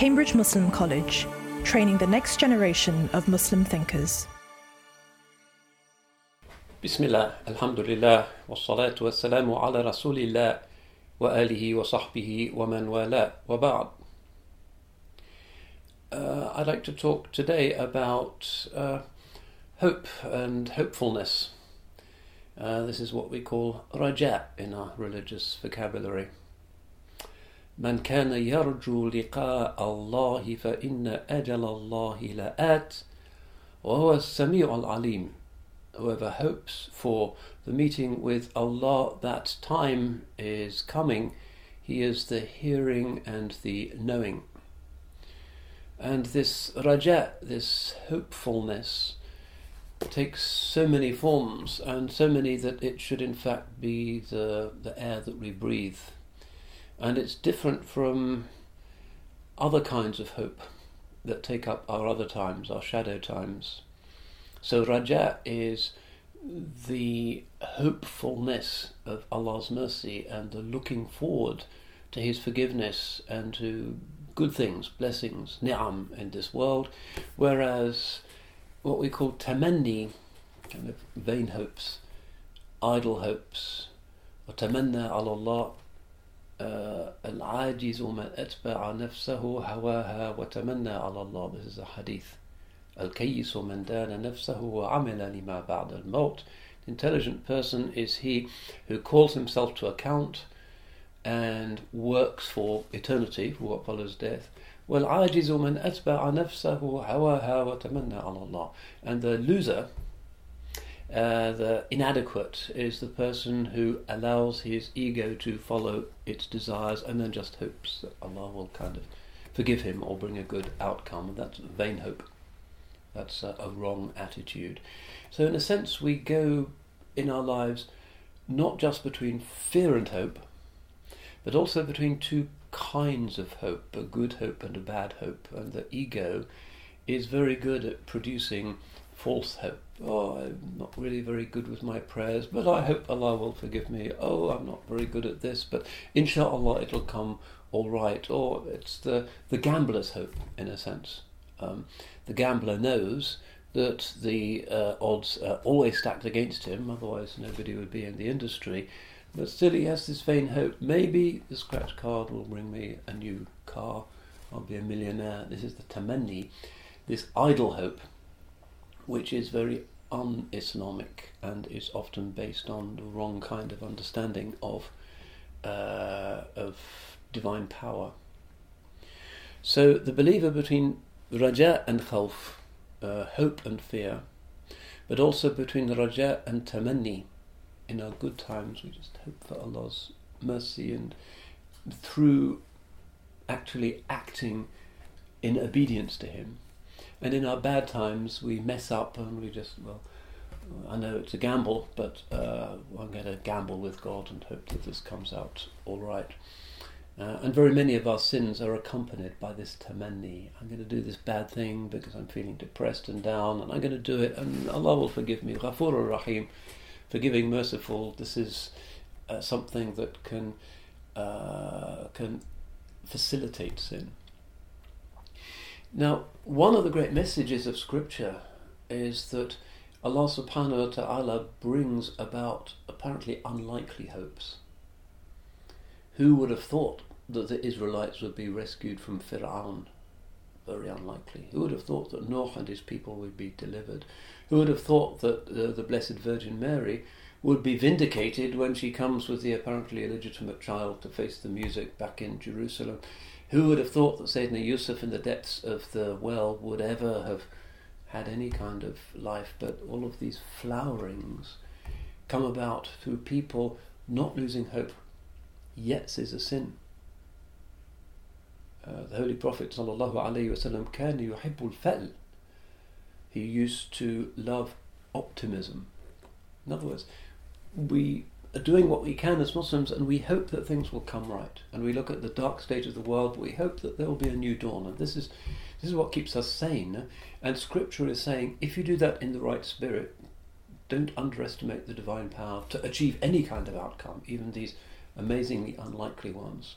Cambridge Muslim College, training the next generation of Muslim thinkers. Bismillah, alhamdulillah, wa salat wa salamu ala rasulillah wa alihi wa sahbihi wa man wala wa ba'd. Uh, I'd like to talk today about uh, hope and hopefulness. Uh, this is what we call raja in our religious vocabulary. من كان يرجو لقاء الله فإن أجل الله لآت وهو السميع العليم whoever hopes for the meeting with Allah, that time is coming. He is the hearing and the knowing. And this raja, this hopefulness, takes so many forms and so many that it should in fact be the, the air that we breathe. And it's different from other kinds of hope that take up our other times, our shadow times. So Raja is the hopefulness of Allah's mercy and the looking forward to His forgiveness and to good things, blessings, ni'am in this world, whereas what we call tamanni, kind of vain hopes, idle hopes, or tamanna Allah, العاجز من أتبع نفسه هواها وتمنى على الله. This is a hadith. الكيس من دان نفسه وعمل لما بعد الموت. The intelligent person is he who calls himself to account and works for eternity, for what follows death. والعاجز من أتبع نفسه هواها وتمنى على الله. And the loser, uh, the inadequate, is the person who allows his ego to follow its desires and then just hopes that Allah will kind of forgive him or bring a good outcome. That's vain hope. That's a, a, wrong attitude. So, in a sense, we go in our lives not just between fear and hope, but also between two kinds of hope a good hope and a bad hope. And the ego is very good at producing false hope. Oh, I'm not really very good with my prayers, but I hope Allah will forgive me. Oh, I'm not very good at this, but inshallah it'll come all right. Or it's the, the gambler's hope, in a sense. Um, the gambler knows that the uh, odds are always stacked against him, otherwise, nobody would be in the industry. But still, he has this vain hope maybe the scratch card will bring me a new car, I'll be a millionaire. This is the tamanni, this idle hope, which is very un Islamic and is often based on the wrong kind of understanding of, uh, of divine power. So, the believer between raja and khawf, uh, hope and fear, but also between raja and tamanni. In our good times, we just hope for Allah's mercy and through actually acting in obedience to Him. And in our bad times, we mess up and we just, well, I know it's a gamble, but uh, I'm going to gamble with God and hope that this comes out all right. Uh, and very many of our sins are accompanied by this tamanni. I'm going to do this bad thing because I'm feeling depressed and down, and I'm going to do it, and Allah will forgive me. Ghafur Rahim, forgiving, merciful. This is uh, something that can uh, can facilitate sin. Now, one of the great messages of Scripture is that Allah Subhanahu wa Taala brings about apparently unlikely hopes. Who would have thought that the Israelites would be rescued from Fir'aun? Very unlikely. Who would have thought that Noah and his people would be delivered? Who would have thought that uh, the Blessed Virgin Mary would be vindicated when she comes with the apparently illegitimate child to face the music back in Jerusalem? Who would have thought that Sayyidina Yusuf in the depths of the well would ever have had any kind of life? But all of these flowerings come about through people not losing hope. Yes is a sin. Uh, the Holy Prophet sallallahu alaihi wasallam كان يحب الفأل. He used to love optimism. In other words, we are doing what we can as Muslims and we hope that things will come right. And we look at the dark state of the world, but we hope that there will be a new dawn. And this is, this is what keeps us sane. And Scripture is saying if you do that in the right spirit, don't underestimate the divine power to achieve any kind of outcome, even these amazingly unlikely ones.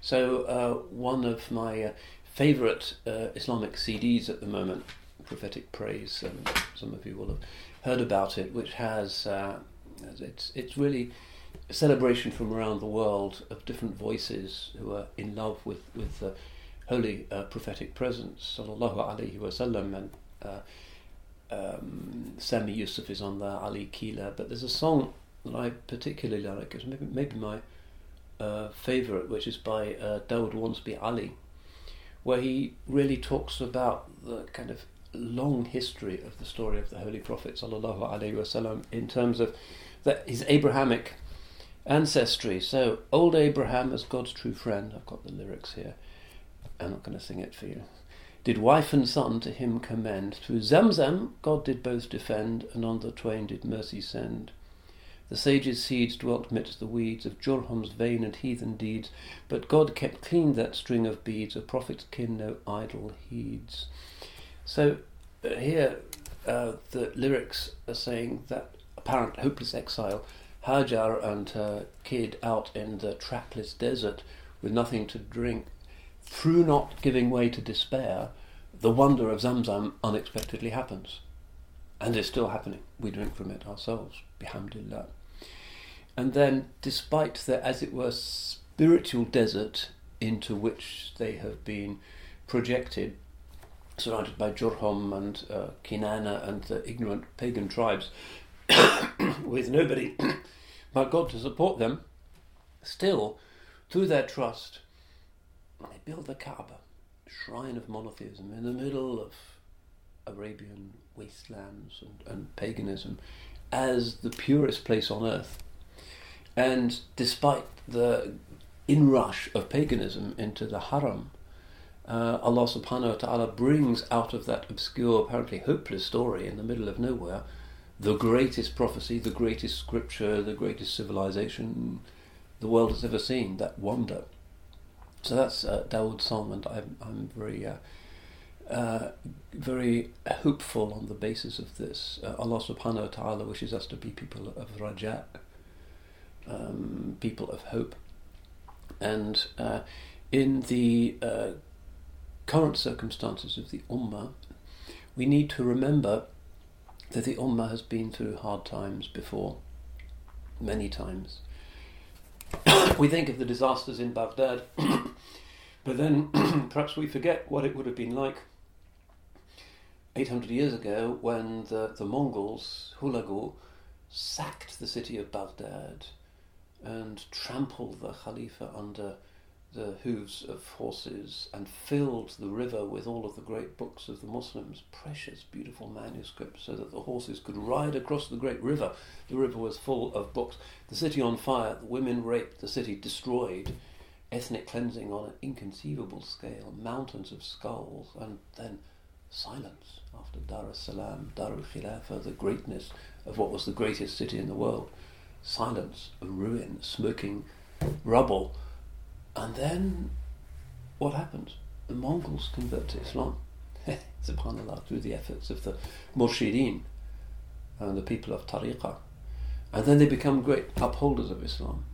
So, uh, one of my uh, favorite uh, Islamic CDs at the moment, Prophetic Praise, um, some of you will have heard about it, which has, uh, it's, it's really a celebration from around the world of different voices who are in love with, with the holy uh, prophetic presence, sallallahu alaihi wasallam, and uh, um, Sami Yusuf is on there, Ali Kila, but there's a song that I particularly like, it's maybe, maybe my uh, favourite, which is by uh, Dawood Wharnsby Ali, where he really talks about the kind of long history of the story of the Holy Prophet wasallam in terms of that his Abrahamic ancestry. So old Abraham as God's true friend. I've got the lyrics here. I'm not going to sing it for you. Did wife and son to him commend. Through Zamzam God did both defend, and on the twain did mercy send. The sage's seeds dwelt midst the weeds of Jurham's vain and heathen deeds, but God kept clean that string of beads, a prophet's kin no idle heeds. So here uh, the lyrics are saying that apparent hopeless exile, Hajar and her kid out in the trackless desert with nothing to drink, through not giving way to despair, the wonder of Zamzam unexpectedly happens. And is still happening. We drink from it ourselves, bihamdillah. And then, despite the, as it were, spiritual desert into which they have been projected, surrounded by Jurham and uh, Kinana and the ignorant pagan tribes, with nobody but God to support them, still, through their trust, they build the Kaaba, shrine of monotheism, in the middle of Arabian wastelands and, and paganism, as the purest place on earth. And despite the inrush of paganism into the haram, uh, Allah subhanahu wa ta'ala brings out of that obscure, apparently hopeless story in the middle of nowhere the greatest prophecy, the greatest scripture, the greatest civilization the world has ever seen, that wonder. So that's uh, Dawood's song, and I'm, I'm very, uh, uh, very hopeful on the basis of this. Uh, Allah subhanahu wa ta'ala wishes us to be people of raja, um, people of hope. And uh, in the uh, current circumstances of the Ummah, we need to remember that the Ummah has been through hard times before, many times. we think of the disasters in Baghdad, but then perhaps we forget what it would have been like 800 years ago when the, the Mongols, Hulagu, sacked the city of Baghdad and trampled the Khalifa under the hooves of horses and filled the river with all of the great books of the Muslims, precious, beautiful manuscripts, so that the horses could ride across the great river. The river was full of books. The city on fire, the women raped, the city destroyed, ethnic cleansing on an inconceivable scale, mountains of skulls, and then silence after Dar es Salaam, Dar al Khilafah, the greatness of what was the greatest city in the world. Silence, ruin, smoking rubble and then what happens? The Mongols convert to Islam, subhanAllah, through the efforts of the Murshideen and the people of Tariqah. And then they become great upholders of Islam.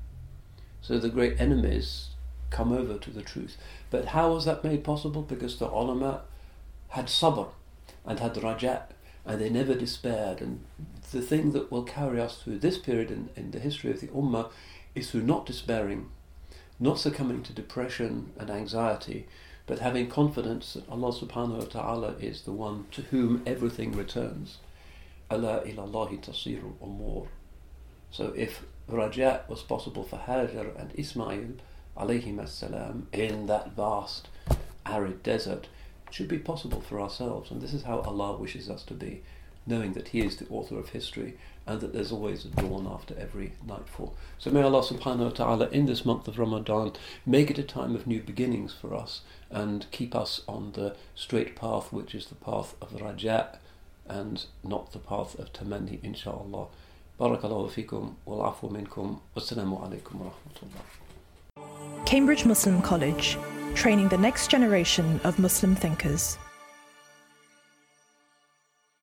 So the great enemies come over to the truth. But how was that made possible? Because the ulama had sabr and had rajat and they never despaired. And the thing that will carry us through this period in, in the history of the ummah is through not despairing not succumbing to depression and anxiety, but having confidence that Allah subhanahu wa ta'ala is the one to whom everything returns. Allah ilallahi tasirul umur. So if Rajat was possible for Hajar and Ismail alayhim salam in that vast arid desert, it should be possible for ourselves. And this is how Allah wishes us to be, knowing that He is the author of history and that there's always a dawn after every nightfall. So may Allah subhanahu wa ta'ala in this month of Ramadan make it a time of new beginnings for us and keep us on the straight path which is the path of Raja and not the path of Tamanni inshallah. Barakallahu fikum wal afu minkum wassalamu alaikum wa rahmatullah. Cambridge Muslim College, training the next generation of Muslim thinkers.